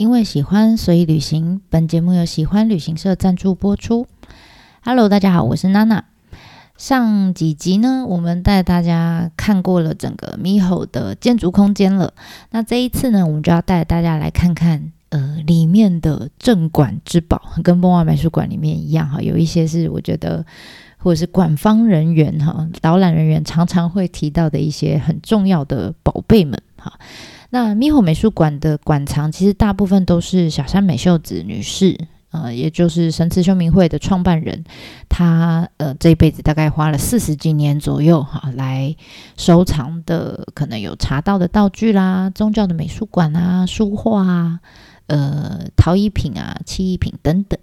因为喜欢，所以旅行。本节目由喜欢旅行社赞助播出。Hello，大家好，我是娜娜。上几集呢，我们带大家看过了整个 MIHO 的建筑空间了。那这一次呢，我们就要带大家来看看，呃，里面的镇馆之宝，跟梦幻美术馆里面一样哈，有一些是我觉得，或者是馆方人员哈，导览人员常常会提到的一些很重要的宝贝们哈。那 MIHO 美术馆的馆藏其实大部分都是小山美秀子女士，呃，也就是神慈修明会的创办人，她呃这一辈子大概花了四十几年左右哈，来收藏的，可能有茶道的道具啦、宗教的美术馆啊、书画啊、呃陶艺品啊、漆艺品等等。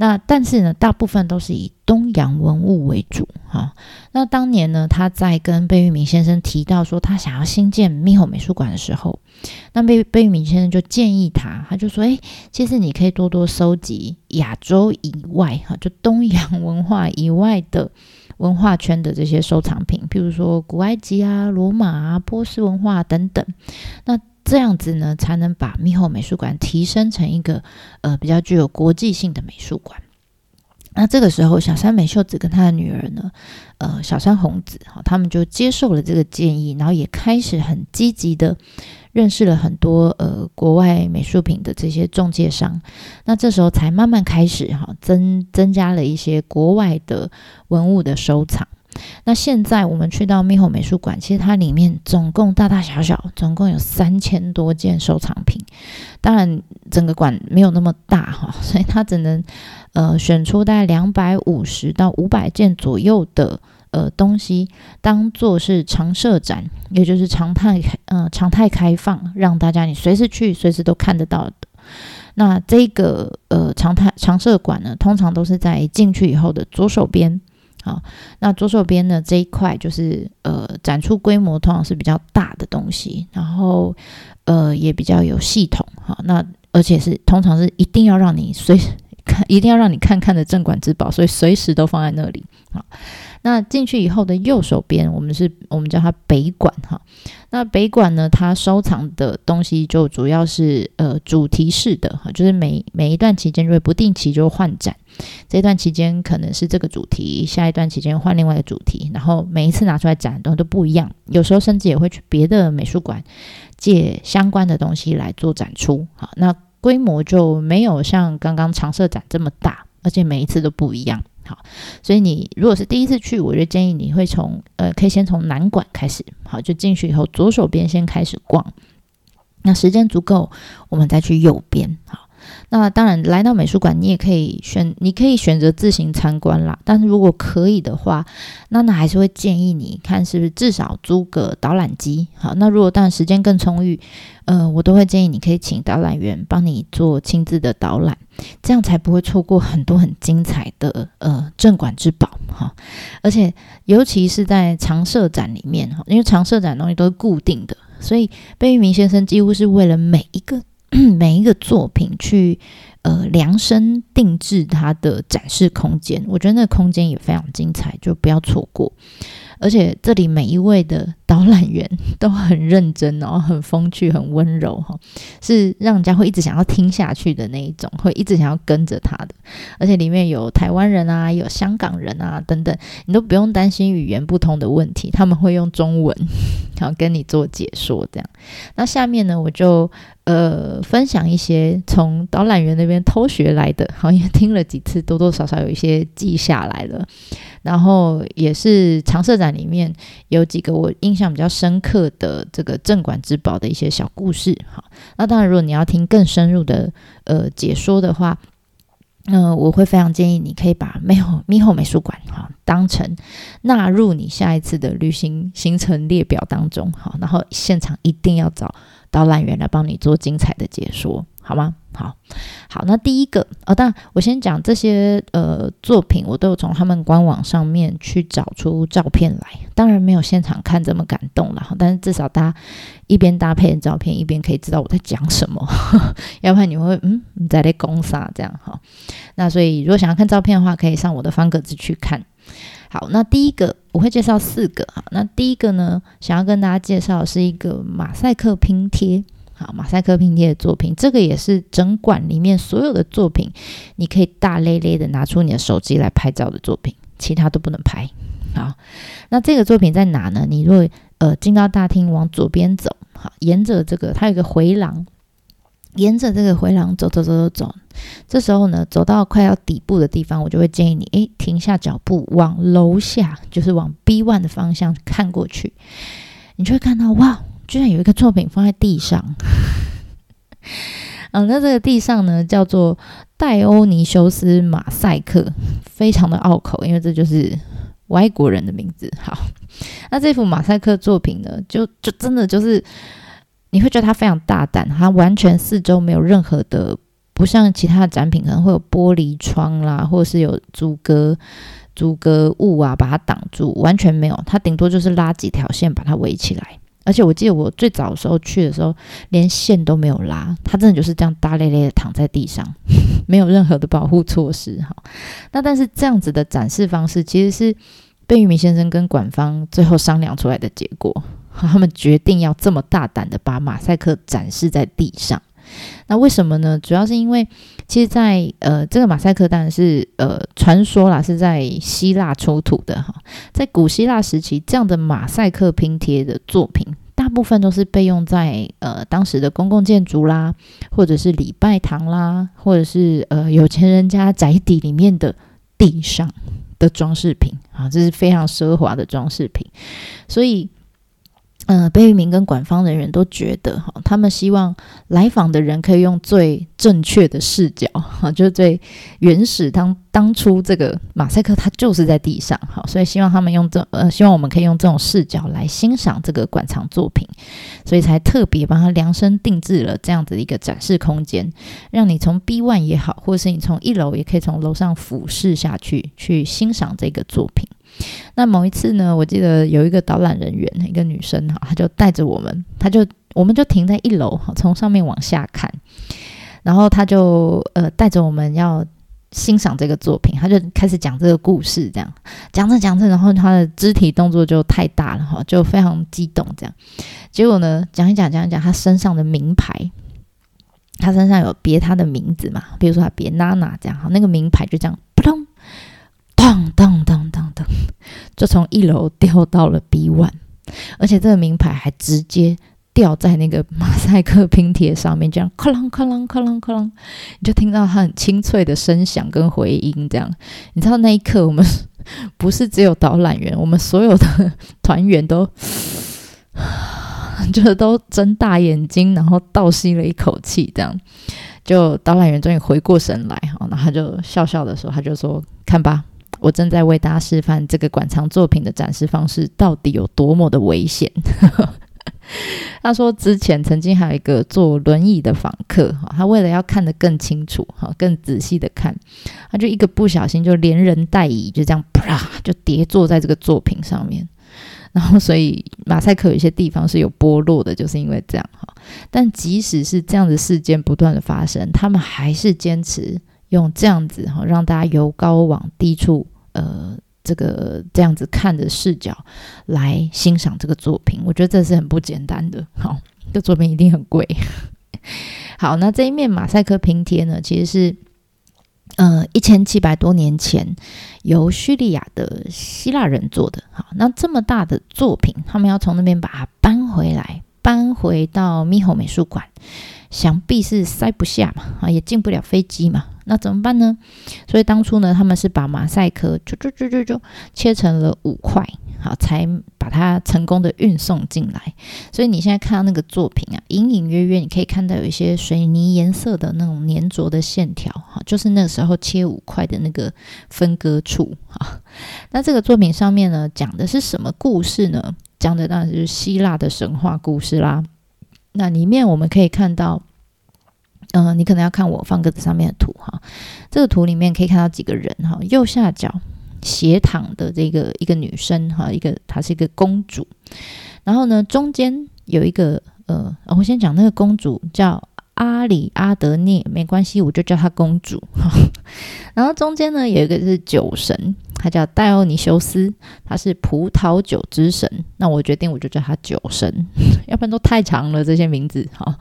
那但是呢，大部分都是以东洋文物为主哈。那当年呢，他在跟贝聿铭先生提到说他想要新建密后美术馆的时候，那贝贝聿铭先生就建议他，他就说：“诶，其实你可以多多收集亚洲以外哈，就东洋文化以外的文化圈的这些收藏品，譬如说古埃及啊、罗马啊、波斯文化等等。那这样子呢，才能把密后美术馆提升成一个呃比较具有国际性的美术馆。那这个时候，小山美秀子跟她的女儿呢，呃，小山红子哈，他们就接受了这个建议，然后也开始很积极的认识了很多呃国外美术品的这些中介商。那这时候才慢慢开始哈，增增加了一些国外的文物的收藏。那现在我们去到密后美术馆，其实它里面总共大大小小总共有三千多件收藏品。当然，整个馆没有那么大哈，所以它只能呃选出大概两百五十到五百件左右的呃东西，当做是常设展，也就是常态呃常态开放，让大家你随时去随时都看得到的。那这个呃常态常设馆呢，通常都是在进去以后的左手边。好，那左手边的这一块就是呃展出规模通常是比较大的东西，然后呃也比较有系统哈。那而且是通常是一定要让你随一定要让你看看的镇馆之宝，所以随时都放在那里。好，那进去以后的右手边，我们是我们叫它北馆哈。那北馆呢，它收藏的东西就主要是呃主题式的哈，就是每每一段期间就会不定期就换展。这段期间可能是这个主题，下一段期间换另外一个主题，然后每一次拿出来展的都不一样。有时候甚至也会去别的美术馆借相关的东西来做展出。好，那规模就没有像刚刚常设展这么大，而且每一次都不一样。好，所以你如果是第一次去，我就建议你会从呃，可以先从南馆开始。好，就进去以后左手边先开始逛。那时间足够，我们再去右边。好。那当然，来到美术馆，你也可以选，你可以选择自行参观啦。但是如果可以的话，那那还是会建议你看是不是至少租个导览机。好，那如果当然时间更充裕，呃，我都会建议你可以请导览员帮你做亲自的导览，这样才不会错过很多很精彩的呃镇馆之宝哈。而且尤其是在常设展里面哈，因为常设展东西都是固定的，所以贝聿铭先生几乎是为了每一个。每一个作品去呃量身定制它的展示空间，我觉得那个空间也非常精彩，就不要错过。而且这里每一位的导览员都很认真，然后很风趣、很温柔，哈，是让人家会一直想要听下去的那一种，会一直想要跟着他的。而且里面有台湾人啊，有香港人啊等等，你都不用担心语言不通的问题，他们会用中文，然后跟你做解说。这样，那下面呢，我就呃分享一些从导览员那边偷学来的，好，也听了几次，多多少少有一些记下来了。然后也是常设展里面有几个我印象比较深刻的这个镇馆之宝的一些小故事，好，那当然如果你要听更深入的呃解说的话，那、我会非常建议你可以把 MIHO MIHO 美术馆哈当成纳入你下一次的旅行行程列表当中，好，然后现场一定要找导览员来帮你做精彩的解说。好吗？好，好，那第一个哦，当然我先讲这些呃作品，我都有从他们官网上面去找出照片来，当然没有现场看这么感动了，但是至少大家一边搭配照片，一边可以知道我在讲什么，要不然你会嗯你在那攻啥这样哈？那所以如果想要看照片的话，可以上我的方格子去看。好，那第一个我会介绍四个哈，那第一个呢，想要跟大家介绍的是一个马赛克拼贴。好，马赛克拼贴的作品，这个也是整馆里面所有的作品，你可以大咧咧的拿出你的手机来拍照的作品，其他都不能拍。好，那这个作品在哪呢？你如果呃进到大厅往左边走，好，沿着这个它有一个回廊，沿着这个回廊走走走走走，这时候呢，走到快要底部的地方，我就会建议你，诶，停下脚步，往楼下，就是往 B one 的方向看过去，你就会看到哇。居然有一个作品放在地上，嗯，那这个地上呢叫做戴欧尼修斯马赛克，非常的拗口，因为这就是外国人的名字。好，那这幅马赛克作品呢，就就真的就是你会觉得它非常大胆，它完全四周没有任何的，不像其他的展品可能会有玻璃窗啦，或者是有阻隔阻隔物啊把它挡住，完全没有，它顶多就是拉几条线把它围起来。而且我记得我最早的时候去的时候，连线都没有拉，它真的就是这样大咧咧的躺在地上，没有任何的保护措施。哈，那但是这样子的展示方式，其实是贝聿铭先生跟馆方最后商量出来的结果。他们决定要这么大胆的把马赛克展示在地上。那为什么呢？主要是因为，其实在，呃，这个马赛克当然是呃传说啦，是在希腊出土的哈。在古希腊时期，这样的马赛克拼贴的作品，大部分都是被用在呃当时的公共建筑啦，或者是礼拜堂啦，或者是呃有钱人家宅邸里面的地上的装饰品啊，这是非常奢华的装饰品，所以。嗯，贝聿铭跟馆方的人都觉得哈，他们希望来访的人可以用最正确的视角哈，就是最原始当当初这个马赛克它就是在地上哈，所以希望他们用这呃，希望我们可以用这种视角来欣赏这个馆藏作品，所以才特别帮他量身定制了这样子的一个展示空间，让你从 B one 也好，或者是你从一楼也可以从楼上俯视下去去欣赏这个作品。那某一次呢，我记得有一个导览人员，一个女生哈，她就带着我们，她就我们就停在一楼哈，从上面往下看，然后她就呃带着我们要欣赏这个作品，她就开始讲这个故事，这样讲着讲着，然后她的肢体动作就太大了哈，就非常激动这样，结果呢讲一讲讲一讲，她身上的名牌，她身上有别她的名字嘛，比如说她别娜娜这样哈，那个名牌就这样扑通。当当当当当，就从一楼掉到了 B one，而且这个名牌还直接掉在那个马赛克拼贴上面，这样哐啷哐啷哐啷哐啷，你就听到它很清脆的声响跟回音。这样，你知道那一刻我们不是只有导览员，我们所有的团员都就是都睁大眼睛，然后倒吸了一口气。这样，就导览员终于回过神来，哈，然后他就笑笑的说：“他就说，看吧。”我正在为大家示范这个馆藏作品的展示方式到底有多么的危险。他说，之前曾经还有一个坐轮椅的访客，哈，他为了要看得更清楚，哈，更仔细的看，他就一个不小心就连人带椅就这样啪就跌坐在这个作品上面。然后，所以马赛克有些地方是有剥落的，就是因为这样，哈。但即使是这样的事件不断的发生，他们还是坚持。用这样子哈，让大家由高往低处，呃，这个这样子看的视角来欣赏这个作品，我觉得这是很不简单的。好，这作品一定很贵。好，那这一面马赛克拼贴呢，其实是呃一千七百多年前由叙利亚的希腊人做的。好，那这么大的作品，他们要从那边把它搬回来，搬回到猕猴美术馆。想必是塞不下嘛，啊，也进不了飞机嘛，那怎么办呢？所以当初呢，他们是把马赛克就就就就就切成了五块，好，才把它成功的运送进来。所以你现在看到那个作品啊，隐隐约约你可以看到有一些水泥颜色的那种粘着的线条，哈，就是那个时候切五块的那个分割处，哈。那这个作品上面呢，讲的是什么故事呢？讲的当然是希腊的神话故事啦。那里面我们可以看到，嗯、呃，你可能要看我放个上面的图哈。这个图里面可以看到几个人哈，右下角斜躺的这个一个女生哈，一个她是一个公主。然后呢，中间有一个呃，我先讲那个公主叫阿里阿德涅，没关系，我就叫她公主。然后中间呢有一个是酒神，他叫戴欧尼修斯，他是葡萄酒之神。那我决定我就叫他酒神，要不然都太长了这些名字。哈，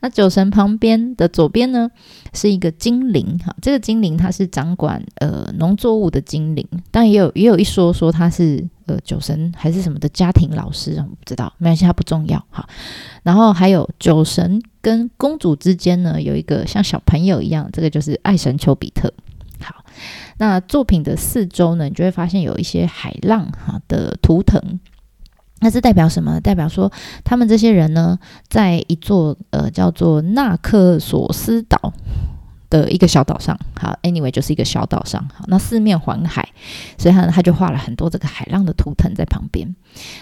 那酒神旁边的左边呢是一个精灵，哈，这个精灵他是掌管呃农作物的精灵，但也有也有一说说他是呃酒神还是什么的家庭老师，我不知道，没关系，他不重要。哈，然后还有酒神跟公主之间呢有一个像小朋友一样，这个就是爱神丘比特。那作品的四周呢，你就会发现有一些海浪哈的图腾，那是代表什么？代表说他们这些人呢，在一座呃叫做纳克索斯岛的一个小岛上。好，anyway 就是一个小岛上。好，那四面环海，所以他他就画了很多这个海浪的图腾在旁边。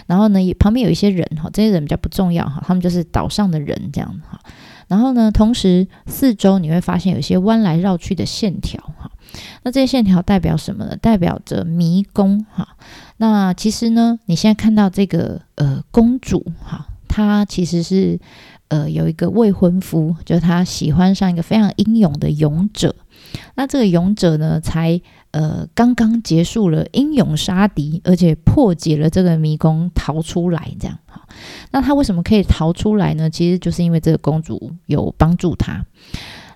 然后呢，旁边有一些人哈，这些人比较不重要哈，他们就是岛上的人这样哈。然后呢，同时四周你会发现有些弯来绕去的线条哈。那这些线条代表什么呢？代表着迷宫哈。那其实呢，你现在看到这个呃公主哈，她其实是呃有一个未婚夫，就是她喜欢上一个非常英勇的勇者。那这个勇者呢，才呃刚刚结束了英勇杀敌，而且破解了这个迷宫，逃出来这样哈。那他为什么可以逃出来呢？其实就是因为这个公主有帮助他。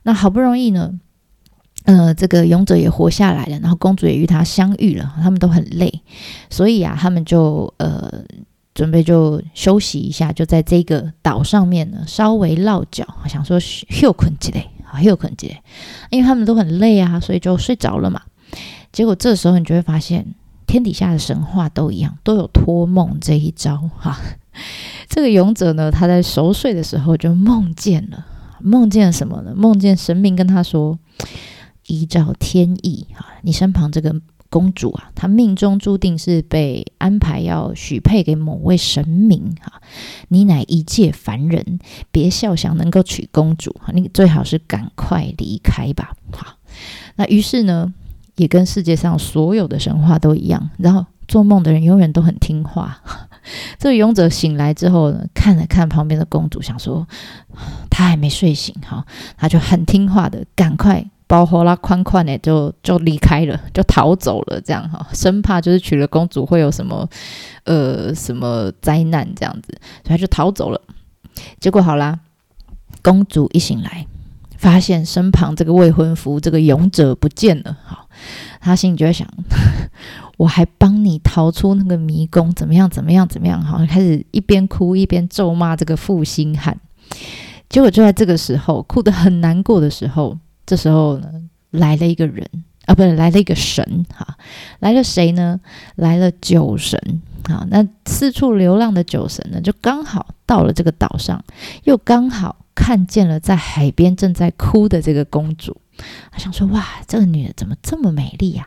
那好不容易呢。呃，这个勇者也活下来了，然后公主也与他相遇了，他们都很累，所以啊，他们就呃准备就休息一下，就在这个岛上面呢稍微落脚，想说休困几嘞，啊休困几嘞，因为他们都很累啊，所以就睡着了嘛。结果这时候你就会发现，天底下的神话都一样，都有托梦这一招哈。这个勇者呢，他在熟睡的时候就梦见了，梦见什么呢？梦见神明跟他说。依照天意，哈，你身旁这个公主啊，她命中注定是被安排要许配给某位神明，哈，你乃一介凡人，别笑想能够娶公主，你最好是赶快离开吧，好，那于是呢，也跟世界上所有的神话都一样，然后做梦的人永远都很听话。这个勇者醒来之后呢，看了看旁边的公主，想说她还没睡醒，哈，他就很听话的赶快。包袱啦，宽宽的就就离开了，就逃走了，这样哈，生怕就是娶了公主会有什么呃什么灾难这样子，所以他就逃走了。结果好啦，公主一醒来，发现身旁这个未婚夫这个勇者不见了，好，他心里就在想，我还帮你逃出那个迷宫，怎么样怎么样怎么样，好，开始一边哭一边咒骂这个负心汉。结果就在这个时候，哭得很难过的时候。这时候呢，来了一个人啊，不是来了一个神哈，来了谁呢？来了酒神啊。那四处流浪的酒神呢，就刚好到了这个岛上，又刚好看见了在海边正在哭的这个公主。他想说：哇，这个女的怎么这么美丽呀？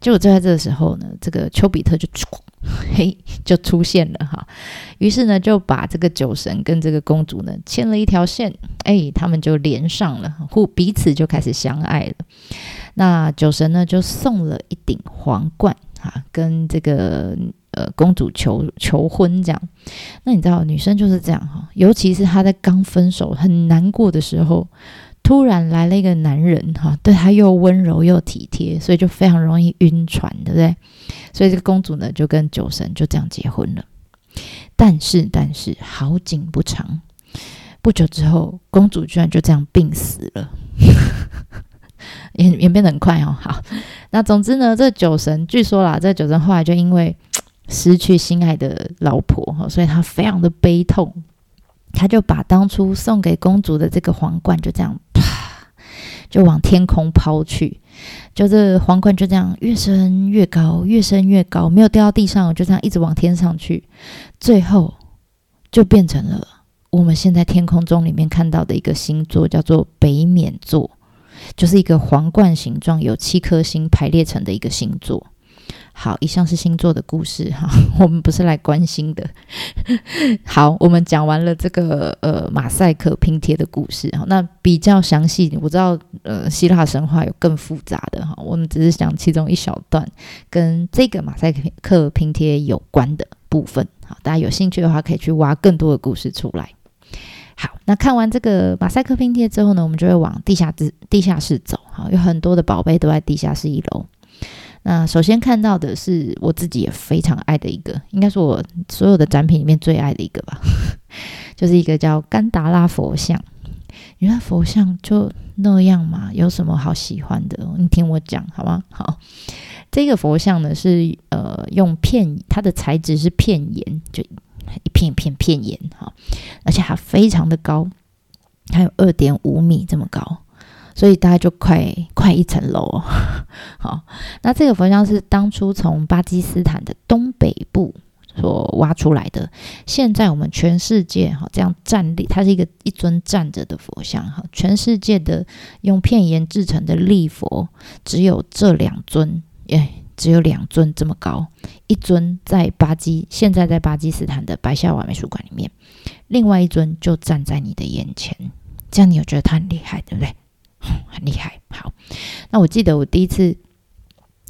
结果就在这个时候呢，这个丘比特就 嘿就出现了哈。于是呢，就把这个酒神跟这个公主呢牵了一条线，哎，他们就连上了，互彼此就开始相爱了。那酒神呢就送了一顶皇冠啊，跟这个呃公主求求婚这样。那你知道女生就是这样哈，尤其是她在刚分手很难过的时候。突然来了一个男人，哈，对她又温柔又体贴，所以就非常容易晕船，对不对？所以这个公主呢，就跟酒神就这样结婚了。但是，但是好景不长，不久之后，公主居然就这样病死了，演演变得很快哦。好，那总之呢，这酒神据说啦，这酒神后来就因为失去心爱的老婆，所以他非常的悲痛。他就把当初送给公主的这个皇冠就这样啪，就往天空抛去，就这皇冠就这样越升越高，越升越高，没有掉到地上，就这样一直往天上去，最后就变成了我们现在天空中里面看到的一个星座，叫做北冕座，就是一个皇冠形状，有七颗星排列成的一个星座。好，以上是星座的故事哈，我们不是来关心的。好，我们讲完了这个呃马赛克拼贴的故事哈，那比较详细，我知道呃希腊神话有更复杂的哈，我们只是讲其中一小段跟这个马赛克拼贴有关的部分。好，大家有兴趣的话可以去挖更多的故事出来。好，那看完这个马赛克拼贴之后呢，我们就会往地下室地下室走哈，有很多的宝贝都在地下室一楼。那首先看到的是我自己也非常爱的一个，应该是我所有的展品里面最爱的一个吧，就是一个叫甘达拉佛像。原来佛像就那样嘛，有什么好喜欢的？你听我讲好吗？好，这个佛像呢是呃用片，它的材质是片岩，就一片一片片岩哈，而且还非常的高，它有二点五米这么高。所以大概就快快一层楼哦。好，那这个佛像是当初从巴基斯坦的东北部所挖出来的。现在我们全世界哈这样站立，它是一个一尊站着的佛像哈。全世界的用片岩制成的立佛只有这两尊，耶，只有两尊这么高。一尊在巴基，现在在巴基斯坦的白夏瓦美术馆里面，另外一尊就站在你的眼前。这样你有觉得他很厉害，对不对？很厉害，好。那我记得我第一次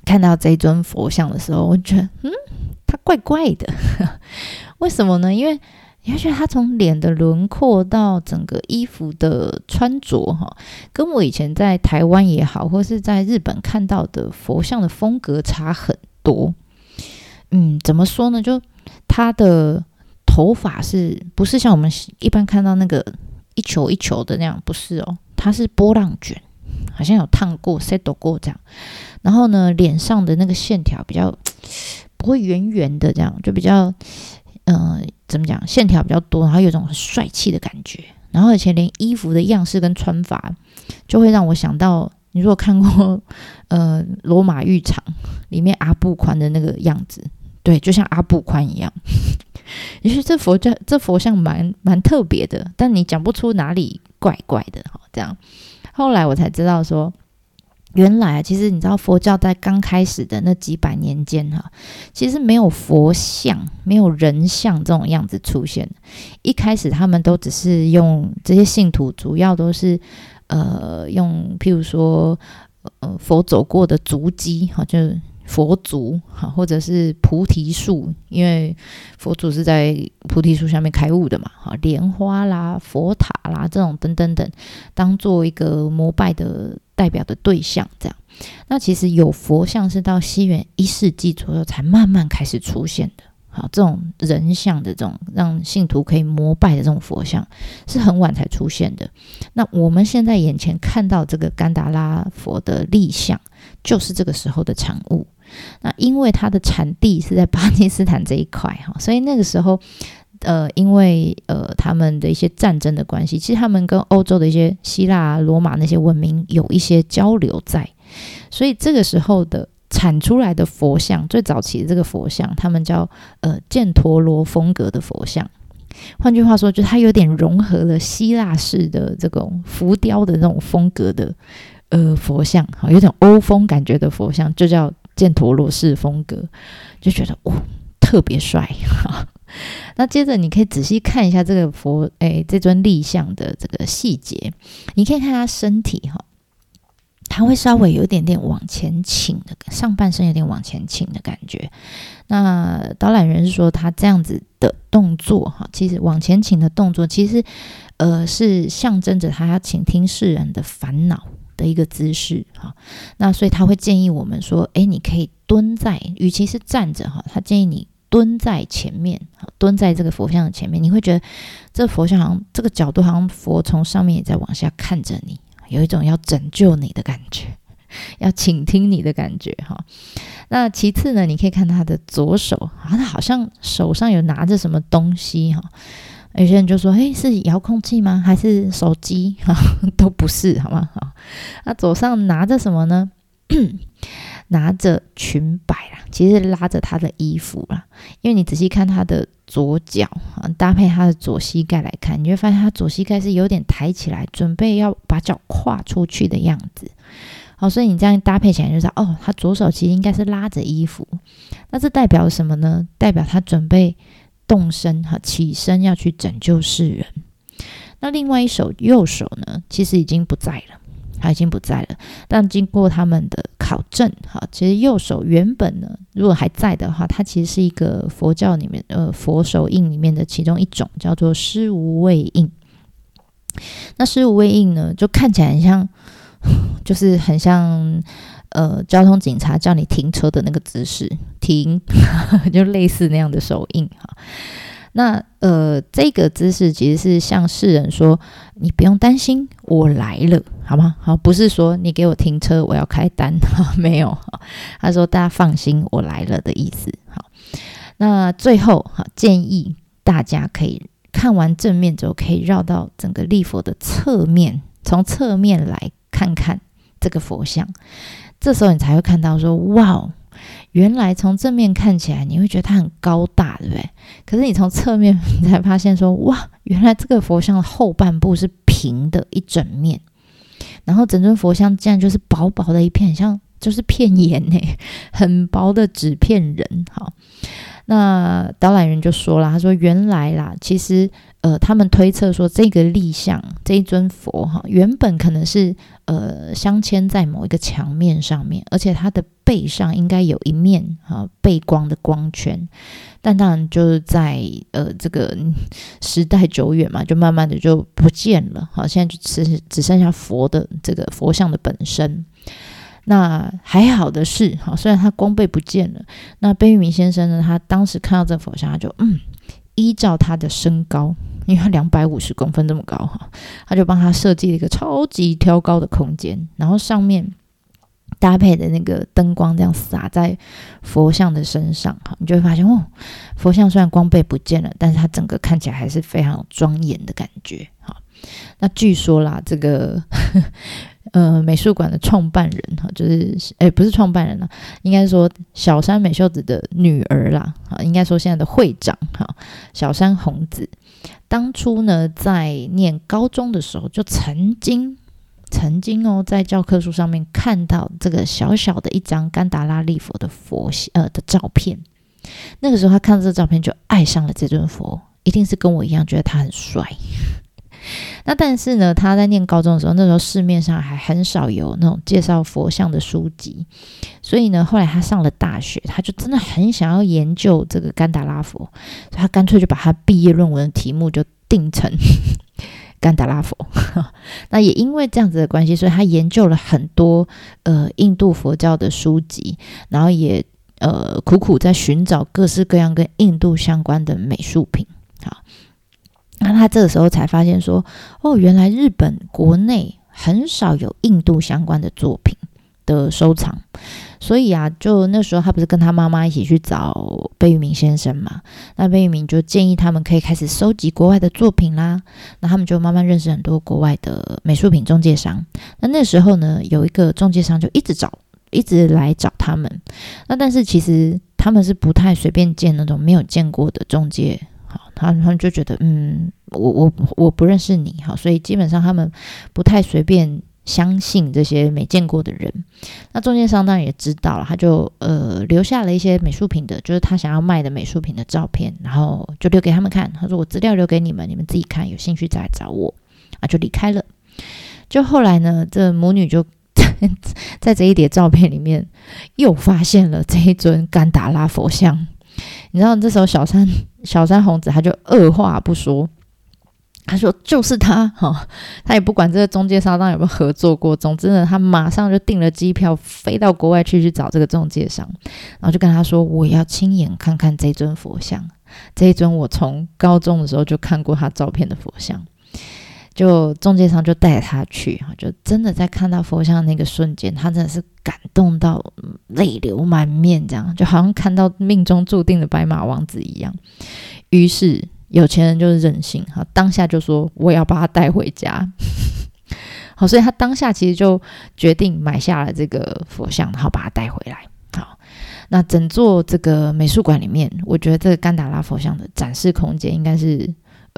看到这尊佛像的时候，我觉得，嗯，它怪怪的。为什么呢？因为你会觉得他从脸的轮廓到整个衣服的穿着，哈，跟我以前在台湾也好，或是在日本看到的佛像的风格差很多。嗯，怎么说呢？就他的头发是不是像我们一般看到那个一球一球的那样？不是哦。它是波浪卷，好像有烫过、set 过这样。然后呢，脸上的那个线条比较 不会圆圆的，这样就比较，嗯、呃，怎么讲？线条比较多，然后有种很帅气的感觉。然后而且连衣服的样式跟穿法，就会让我想到，你如果看过呃罗马浴场里面阿布宽的那个样子，对，就像阿布宽一样。也许这佛教这佛像蛮蛮特别的，但你讲不出哪里怪怪的。哈这样，后来我才知道说，原来其实你知道佛教在刚开始的那几百年间哈，其实没有佛像，没有人像这种样子出现。一开始他们都只是用这些信徒，主要都是呃用，譬如说呃佛走过的足迹哈，就。佛祖哈，或者是菩提树，因为佛祖是在菩提树下面开悟的嘛，哈，莲花啦、佛塔啦这种等等等，当做一个膜拜的代表的对象，这样。那其实有佛像是到西元一世纪左右才慢慢开始出现的，好，这种人像的这种让信徒可以膜拜的这种佛像，是很晚才出现的。那我们现在眼前看到这个甘达拉佛的立像，就是这个时候的产物。那因为它的产地是在巴基斯坦这一块哈，所以那个时候，呃，因为呃他们的一些战争的关系，其实他们跟欧洲的一些希腊、罗马那些文明有一些交流在，所以这个时候的产出来的佛像，最早期的这个佛像，他们叫呃犍陀罗风格的佛像。换句话说，就它有点融合了希腊式的这种浮雕的那种风格的呃佛像，哈，有点欧风感觉的佛像，就叫。犍陀罗式风格，就觉得哦，特别帅哈。那接着你可以仔细看一下这个佛，哎，这尊立像的这个细节，你可以看他身体哈，他会稍微有一点点往前倾的，上半身有点往前倾的感觉。那导览员是说，他这样子的动作哈，其实往前倾的动作，其实呃是象征着他要倾听世人的烦恼。的一个姿势哈，那所以他会建议我们说，诶，你可以蹲在，与其是站着哈，他建议你蹲在前面，蹲在这个佛像的前面，你会觉得这佛像好像这个角度好像佛从上面也在往下看着你，有一种要拯救你的感觉，要倾听你的感觉哈。那其次呢，你可以看他的左手啊，他好像手上有拿着什么东西哈。有些人就说：“诶，是遥控器吗？还是手机？哈，都不是，好吗？好，那左上拿着什么呢？拿着裙摆啦，其实拉着他的衣服啦。因为你仔细看他的左脚啊，搭配他的左膝盖来看，你会发现他左膝盖是有点抬起来，准备要把脚跨出去的样子。好，所以你这样搭配起来，就知道哦，他左手其实应该是拉着衣服。那这代表什么呢？代表他准备。”动身哈，起身要去拯救世人。那另外一手右手呢，其实已经不在了，他已经不在了。但经过他们的考证哈，其实右手原本呢，如果还在的话，它其实是一个佛教里面呃佛手印里面的其中一种，叫做施无畏印。那施无畏印呢，就看起来很像，就是很像。呃交通警察叫你停车的那个姿势，停，就类似那样的手印哈。那呃，这个姿势其实是向世人说，你不用担心，我来了，好吗？好，不是说你给我停车，我要开单，哈，没有，他说大家放心，我来了的意思。好，那最后哈，建议大家可以看完正面之后，可以绕到整个立佛的侧面，从侧面来看看这个佛像，这时候你才会看到说，哇。原来从正面看起来，你会觉得它很高大，对不对？可是你从侧面，你才发现说，哇，原来这个佛像的后半部是平的一整面，然后整尊佛像竟然就是薄薄的一片，像就是片岩呢，很薄的纸片人。好，那导览员就说了，他说原来啦，其实。呃，他们推测说，这个立像这一尊佛哈，原本可能是呃镶嵌在某一个墙面上面，而且它的背上应该有一面哈背光的光圈，但当然就是在呃这个 时代久远嘛，就慢慢的就不见了。好，现在就只只剩下佛的这个佛像的本身。那还好的是，哈，虽然他光背不见了，那贝聿铭先生呢，他当时看到这佛像，他就嗯。依照他的身高，因为他两百五十公分这么高哈，他就帮他设计了一个超级挑高的空间，然后上面搭配的那个灯光这样洒在佛像的身上哈，你就会发现哦，佛像虽然光背不见了，但是它整个看起来还是非常有庄严的感觉哈。那据说啦，这个。呃，美术馆的创办人哈，就是诶，不是创办人了，应该说小山美秀子的女儿啦，啊，应该说现在的会长哈，小山红子，当初呢在念高中的时候，就曾经曾经哦，在教科书上面看到这个小小的一张甘达拉利佛的佛像呃的照片，那个时候他看到这照片就爱上了这尊佛，一定是跟我一样觉得他很帅。那但是呢，他在念高中的时候，那时候市面上还很少有那种介绍佛像的书籍，所以呢，后来他上了大学，他就真的很想要研究这个甘达拉佛，所以他干脆就把他毕业论文的题目就定成 甘达拉佛。那也因为这样子的关系，所以他研究了很多呃印度佛教的书籍，然后也呃苦苦在寻找各式各样跟印度相关的美术品。那他这个时候才发现说，哦，原来日本国内很少有印度相关的作品的收藏，所以啊，就那时候他不是跟他妈妈一起去找贝聿铭先生嘛？那贝聿铭就建议他们可以开始收集国外的作品啦。那他们就慢慢认识很多国外的美术品中介商。那那时候呢，有一个中介商就一直找，一直来找他们。那但是其实他们是不太随便见那种没有见过的中介。他他们就觉得，嗯，我我我不认识你，好，所以基本上他们不太随便相信这些没见过的人。那中间商当然也知道了，他就呃留下了一些美术品的，就是他想要卖的美术品的照片，然后就留给他们看。他说：“我资料留给你们，你们自己看，有兴趣再来找我。”啊，就离开了。就后来呢，这母女就 在这一叠照片里面又发现了这一尊甘达拉佛像。你知道这时候小三小山红子他就二话不说，他说就是他哈、哦，他也不管这个中介商当有没有合作过，总之呢，他马上就订了机票飞到国外去去找这个中介商，然后就跟他说我要亲眼看看这尊佛像，这一尊我从高中的时候就看过他照片的佛像。就中介商就带他去，就真的在看到佛像那个瞬间，他真的是感动到泪流满面，这样就好像看到命中注定的白马王子一样。于是有钱人就是任性哈，当下就说我要把他带回家。好，所以他当下其实就决定买下了这个佛像，然后把它带回来。好，那整座这个美术馆里面，我觉得这个甘达拉佛像的展示空间应该是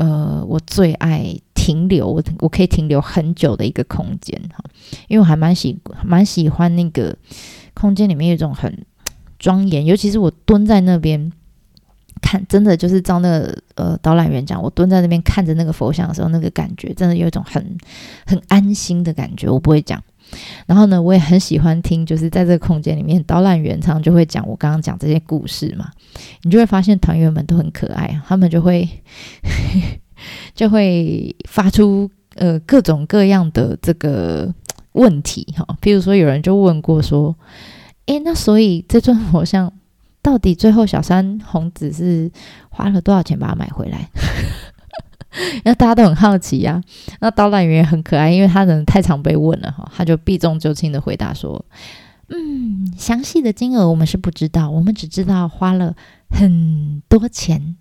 呃我最爱。停留，我我可以停留很久的一个空间哈，因为我还蛮喜蛮喜欢那个空间里面有一种很庄严，尤其是我蹲在那边看，真的就是照那个呃导览员讲，我蹲在那边看着那个佛像的时候，那个感觉真的有一种很很安心的感觉。我不会讲，然后呢，我也很喜欢听，就是在这个空间里面，导览员常就会讲我刚刚讲这些故事嘛，你就会发现团员们都很可爱，他们就会。就会发出呃各种各样的这个问题哈，譬如说有人就问过说，诶，那所以这尊佛像到底最后小山红子是花了多少钱把它买回来？那大家都很好奇呀、啊。那导览员也很可爱，因为他人太常被问了哈，他就避重就轻的回答说：“嗯，详细的金额我们是不知道，我们只知道花了很多钱。”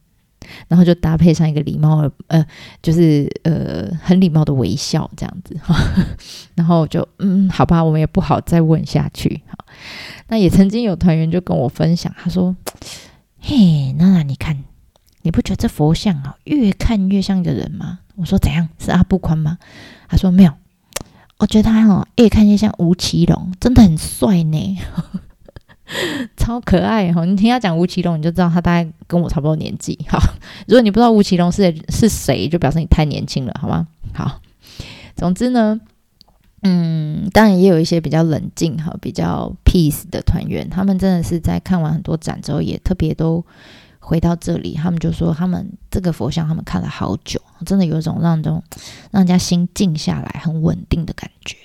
然后就搭配上一个礼貌呃，就是呃很礼貌的微笑这样子哈。然后就嗯，好吧，我们也不好再问下去哈。那也曾经有团员就跟我分享，他说：“嘿，娜娜，你看。”你不觉得这佛像啊，越看越像一个人吗？我说怎样？是阿布宽吗？他说没有，我觉得他哦，越看越像吴奇隆，真的很帅呢，超可爱哈！你听他讲吴奇隆，你就知道他大概跟我差不多年纪。好，如果你不知道吴奇隆是是谁，就表示你太年轻了，好吗？好，总之呢，嗯，当然也有一些比较冷静哈、比较 peace 的团员，他们真的是在看完很多展之后，也特别都。回到这里，他们就说他们这个佛像，他们看了好久，真的有一种让种让人家心静下来、很稳定的感觉。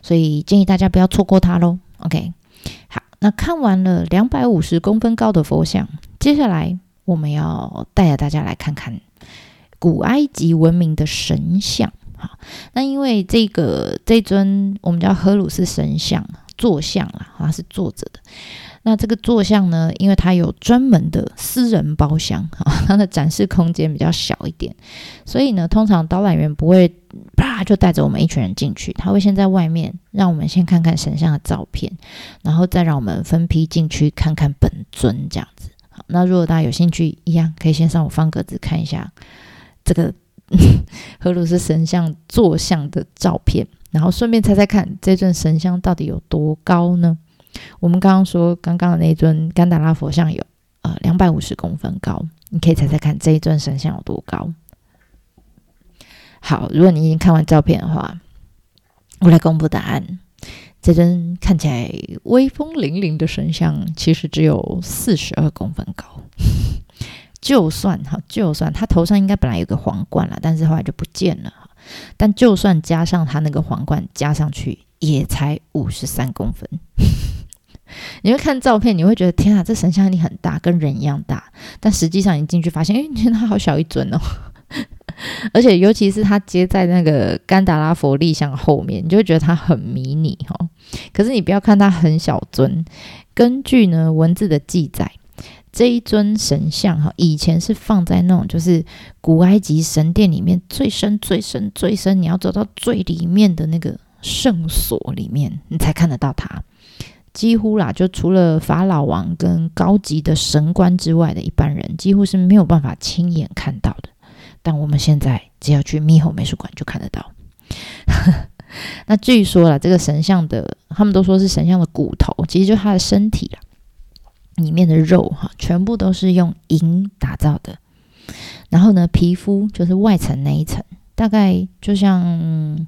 所以建议大家不要错过它喽。OK，好，那看完了两百五十公分高的佛像，接下来我们要带着大家来看看古埃及文明的神像。好，那因为这个这尊我们叫荷鲁斯神像坐像啊，它是坐着的。那这个坐像呢，因为它有专门的私人包厢，哈，它的展示空间比较小一点，所以呢，通常导览员不会啪就带着我们一群人进去，他会先在外面让我们先看看神像的照片，然后再让我们分批进去看看本尊这样子。好，那如果大家有兴趣，一样可以先上我方格子看一下这个 荷鲁斯神像坐像的照片，然后顺便猜猜看这尊神像到底有多高呢？我们刚刚说，刚刚的那尊甘达拉佛像有呃两百五十公分高，你可以猜猜看这一尊神像有多高？好，如果你已经看完照片的话，我来公布答案。这尊看起来威风凛凛的神像，其实只有四十二公分高。就算哈，就算他头上应该本来有个皇冠了，但是后来就不见了。但就算加上他那个皇冠加上去，也才五十三公分。你会看照片，你会觉得天啊，这神像你很大，跟人一样大。但实际上你进去发现，哎，天它，好小一尊哦。而且尤其是它接在那个甘达拉佛立像后面，你就会觉得它很迷你哦。可是你不要看它很小尊，根据呢文字的记载，这一尊神像哈，以前是放在那种就是古埃及神殿里面最深、最深、最深，你要走到最里面的那个圣所里面，你才看得到它。几乎啦，就除了法老王跟高级的神官之外的一般人，几乎是没有办法亲眼看到的。但我们现在只要去猕猴美术馆就看得到。那据说啦，这个神像的，他们都说是神像的骨头，其实就他的身体啦，里面的肉哈，全部都是用银打造的。然后呢，皮肤就是外层那一层，大概就像。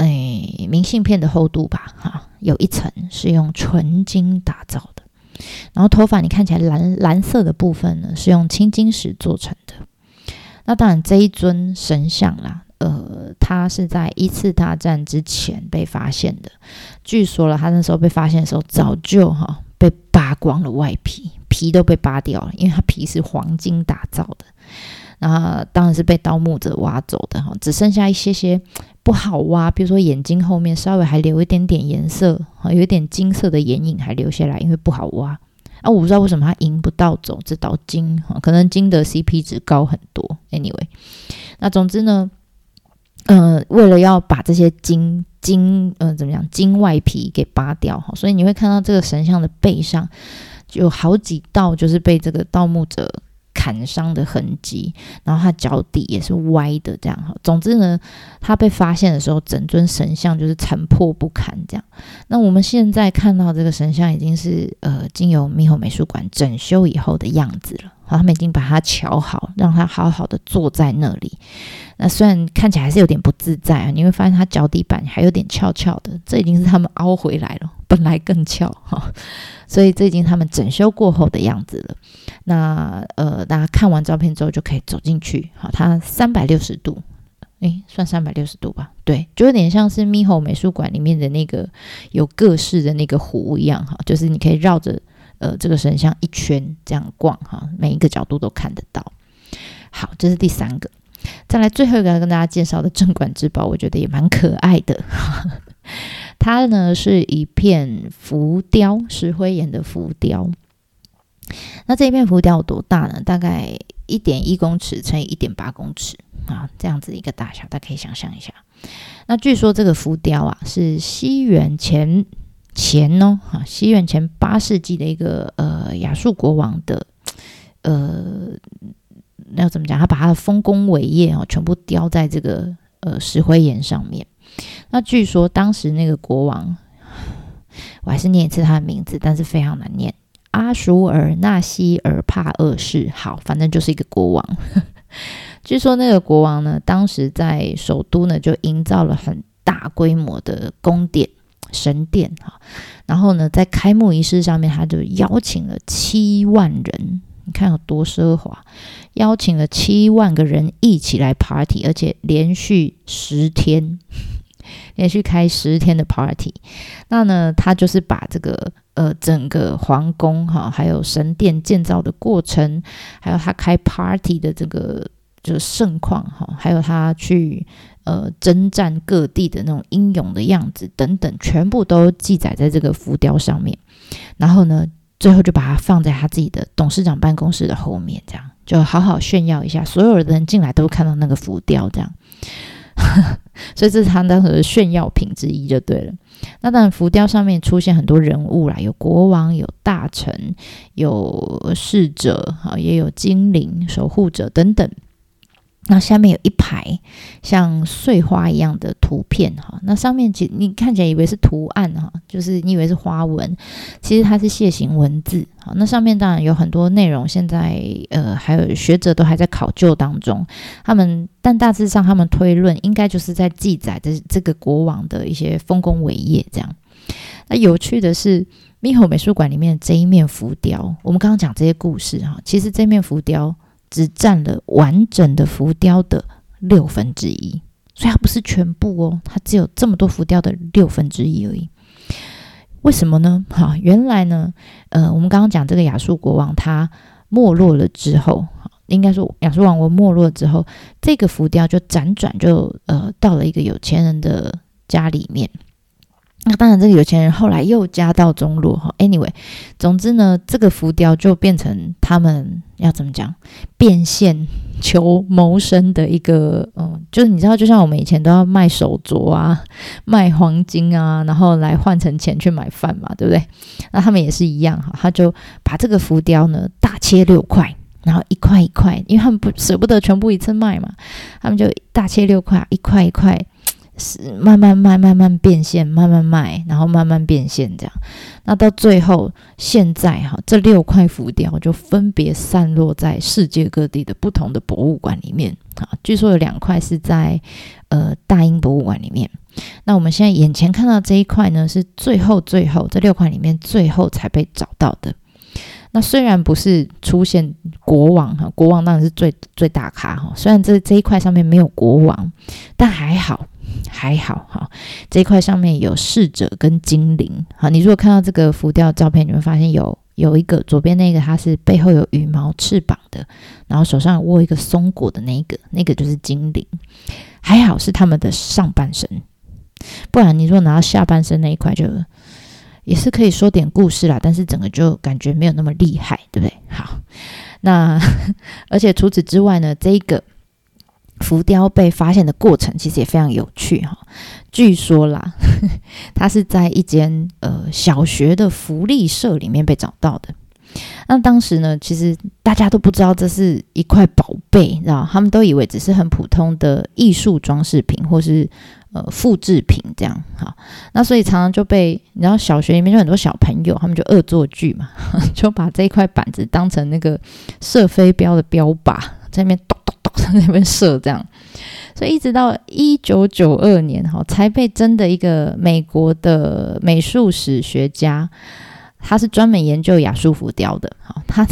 哎，明信片的厚度吧，哈，有一层是用纯金打造的，然后头发你看起来蓝蓝色的部分呢，是用青金石做成的。那当然，这一尊神像啦，呃，它是在一次大战之前被发现的。据说了，他那时候被发现的时候，早就哈被扒光了外皮，皮都被扒掉了，因为它皮是黄金打造的。那当然是被盗墓者挖走的哈，只剩下一些些不好挖，比如说眼睛后面稍微还留一点点颜色，有一点金色的眼影还留下来，因为不好挖。啊，我不知道为什么他银不到走，这道金，可能金的 CP 值高很多。Anyway，那总之呢，呃，为了要把这些金金，呃，怎么讲，金外皮给扒掉哈，所以你会看到这个神像的背上有好几道，就是被这个盗墓者。砍伤的痕迹，然后他脚底也是歪的，这样哈。总之呢，他被发现的时候，整尊神像就是残破不堪这样。那我们现在看到这个神像已经是呃，经由猕猴美术馆整修以后的样子了。好，他们已经把它乔好，让它好好的坐在那里。那虽然看起来还是有点不自在啊，你会发现它脚底板还有点翘翘的，这已经是他们凹回来了，本来更翘哈。所以这已经他们整修过后的样子了。那呃，大家看完照片之后就可以走进去。好，它三百六十度，诶，算三百六十度吧，对，就有点像是 MIHO 美术馆里面的那个有各式的那个壶一样哈，就是你可以绕着呃这个神像一圈这样逛哈，每一个角度都看得到。好，这是第三个，再来最后一个要跟大家介绍的镇馆之宝，我觉得也蛮可爱的。它呢是一片浮雕，石灰岩的浮雕。那这一片浮雕有多大呢？大概一点一公尺乘以一点八公尺啊，这样子一个大小，大家可以想象一下。那据说这个浮雕啊，是西元前前哦，哈，西元前八世纪的一个呃亚述国王的呃，那要怎么讲？他把他的丰功伟业啊，全部雕在这个呃石灰岩上面。那据说当时那个国王，我还是念一次他的名字，但是非常难念。阿舒尔纳西尔帕二世，好，反正就是一个国王。据说那个国王呢，当时在首都呢就营造了很大规模的宫殿、神殿，哈。然后呢，在开幕仪式上面，他就邀请了七万人，你看有多奢华，邀请了七万个人一起来 party，而且连续十天。连续开十天的 party，那呢，他就是把这个呃整个皇宫哈，还有神殿建造的过程，还有他开 party 的这个就是盛况哈，还有他去呃征战各地的那种英勇的样子等等，全部都记载在这个浮雕上面。然后呢，最后就把它放在他自己的董事长办公室的后面，这样就好好炫耀一下，所有的人进来都看到那个浮雕这样。所以这是他当时的炫耀品之一，就对了。那当然，浮雕上面出现很多人物啦，有国王，有大臣，有侍者，哈，也有精灵、守护者等等。那下面有一排像碎花一样的图片哈，那上面其实你看起来以为是图案哈，就是你以为是花纹，其实它是楔形文字。好，那上面当然有很多内容，现在呃还有学者都还在考究当中。他们但大致上他们推论应该就是在记载这这个国王的一些丰功伟业这样。那有趣的是，MIHO 美术馆里面的这一面浮雕，我们刚刚讲这些故事哈，其实这面浮雕。只占了完整的浮雕的六分之一，所以它不是全部哦，它只有这么多浮雕的六分之一而已。为什么呢？哈，原来呢，呃，我们刚刚讲这个亚述国王他没落了之后，应该说亚述王国没落之后，这个浮雕就辗转就呃到了一个有钱人的家里面。当然，这个有钱人后来又家道中落哈。Anyway，总之呢，这个浮雕就变成他们要怎么讲，变现求谋生的一个，嗯，就是你知道，就像我们以前都要卖手镯啊、卖黄金啊，然后来换成钱去买饭嘛，对不对？那他们也是一样哈，他就把这个浮雕呢大切六块，然后一块一块，因为他们不舍不得全部一次卖嘛，他们就大切六块，一块一块。是慢慢卖，慢慢变现，慢慢卖，然后慢慢变现，这样。那到最后，现在哈，这六块浮雕就分别散落在世界各地的不同的博物馆里面。啊，据说有两块是在呃大英博物馆里面。那我们现在眼前看到这一块呢，是最后最后这六块里面最后才被找到的。那虽然不是出现国王哈，国王当然是最最大咖哈。虽然这这一块上面没有国王，但还好。还好哈，这一块上面有侍者跟精灵。好，你如果看到这个浮雕照片，你会发现有有一个左边那个，它是背后有羽毛翅膀的，然后手上握一个松果的那一个，那个就是精灵。还好是他们的上半身，不然你如果拿到下半身那一块，就也是可以说点故事啦，但是整个就感觉没有那么厉害，对不对？好，那 而且除此之外呢，这一个。浮雕被发现的过程其实也非常有趣哈，据说啦，呵呵，它是在一间呃小学的福利社里面被找到的。那当时呢，其实大家都不知道这是一块宝贝，你知道，他们都以为只是很普通的艺术装饰品或是呃复制品这样哈。那所以常常就被你知道，小学里面就很多小朋友，他们就恶作剧嘛，就把这一块板子当成那个射飞镖的标靶，在那边咚。那边射这样，所以一直到一九九二年哈，才被真的一个美国的美术史学家，他是专门研究亚述浮雕的哈，他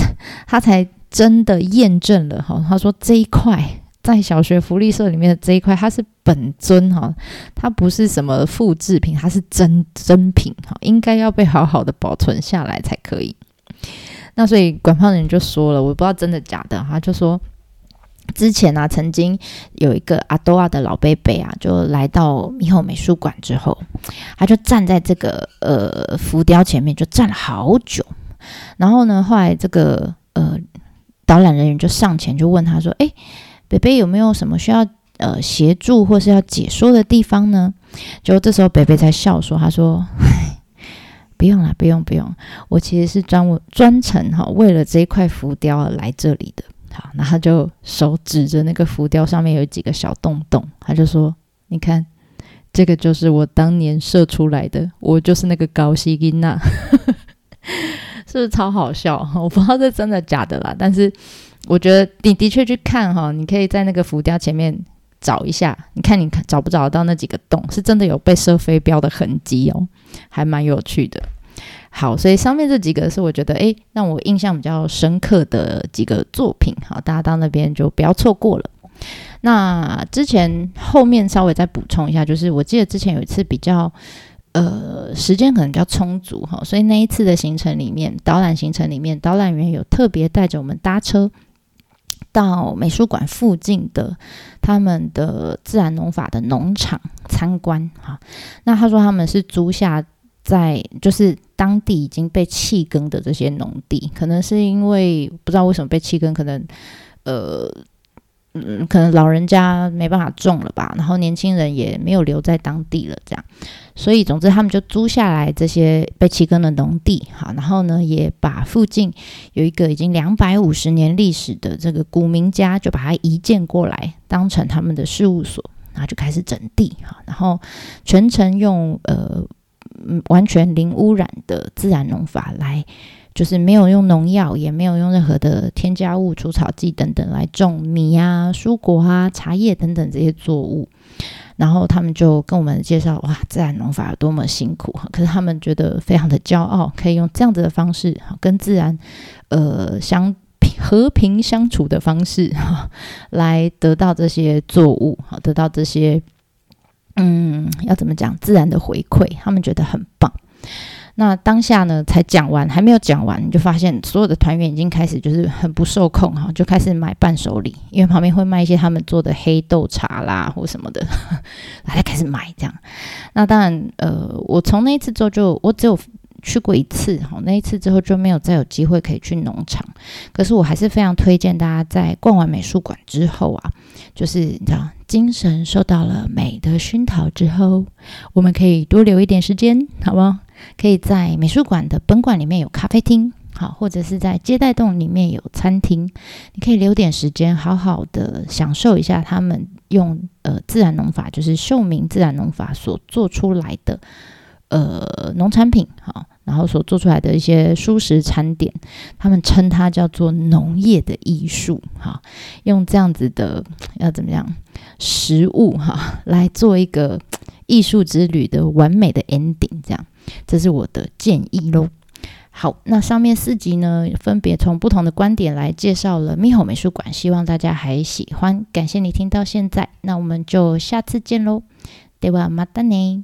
他才真的验证了哈，他说这一块在小学福利社里面的这一块，它是本尊哈，它不是什么复制品，它是真真品哈，应该要被好好的保存下来才可以。那所以管放人就说了，我不知道真的假的，他就说。之前啊，曾经有一个阿多亚的老伯伯啊，就来到猕猴美术馆之后，他就站在这个呃浮雕前面，就站了好久。然后呢，后来这个呃导览人员就上前就问他说：“哎，伯伯有没有什么需要呃协助或是要解说的地方呢？”就这时候伯伯才笑说：“他说，不用了，不用不用，我其实是专专程哈为了这一块浮雕而来这里的。”好，那他就手指着那个浮雕上面有几个小洞洞，他就说：“你看，这个就是我当年射出来的，我就是那个高希金娜，是不是超好笑？我不知道这真的假的啦，但是我觉得你的确去看哈，你可以在那个浮雕前面找一下，你看你看找不找得到那几个洞，是真的有被射飞镖的痕迹哦，还蛮有趣的。”好，所以上面这几个是我觉得诶，让我印象比较深刻的几个作品。好，大家到那边就不要错过了。那之前后面稍微再补充一下，就是我记得之前有一次比较呃时间可能比较充足哈，所以那一次的行程里面，导览行程里面，导览员有特别带着我们搭车到美术馆附近的他们的自然农法的农场参观哈。那他说他们是租下。在就是当地已经被弃耕的这些农地，可能是因为不知道为什么被弃耕，可能呃嗯，可能老人家没办法种了吧，然后年轻人也没有留在当地了，这样，所以总之他们就租下来这些被弃耕的农地，好，然后呢也把附近有一个已经两百五十年历史的这个古民家，就把它移建过来，当成他们的事务所，然后就开始整地，哈，然后全程用呃。嗯，完全零污染的自然农法来，就是没有用农药，也没有用任何的添加物、除草剂等等来种米啊、蔬果啊、茶叶等等这些作物。然后他们就跟我们介绍，哇，自然农法有多么辛苦！可是他们觉得非常的骄傲，可以用这样子的方式跟自然呃相和平相处的方式哈，来得到这些作物，好，得到这些。嗯，要怎么讲？自然的回馈，他们觉得很棒。那当下呢，才讲完，还没有讲完，你就发现所有的团员已经开始就是很不受控哈，就开始买伴手礼，因为旁边会卖一些他们做的黑豆茶啦或什么的，大家开始买这样。那当然，呃，我从那一次之后就我只有去过一次哈，那一次之后就没有再有机会可以去农场。可是我还是非常推荐大家在逛完美术馆之后啊，就是你知道。精神受到了美的熏陶之后，我们可以多留一点时间，好吗？可以在美术馆的本馆里面有咖啡厅，好，或者是在接待栋里面有餐厅，你可以留点时间，好好的享受一下他们用呃自然农法，就是秀明自然农法所做出来的呃农产品，好。然后所做出来的一些蔬食餐点，他们称它叫做农业的艺术，哈，用这样子的要怎么样食物哈来做一个艺术之旅的完美的 ending，这样，这是我的建议喽。好，那上面四集呢，分别从不同的观点来介绍了猕猴美术馆，希望大家还喜欢，感谢你听到现在，那我们就下次见喽，ではまたね。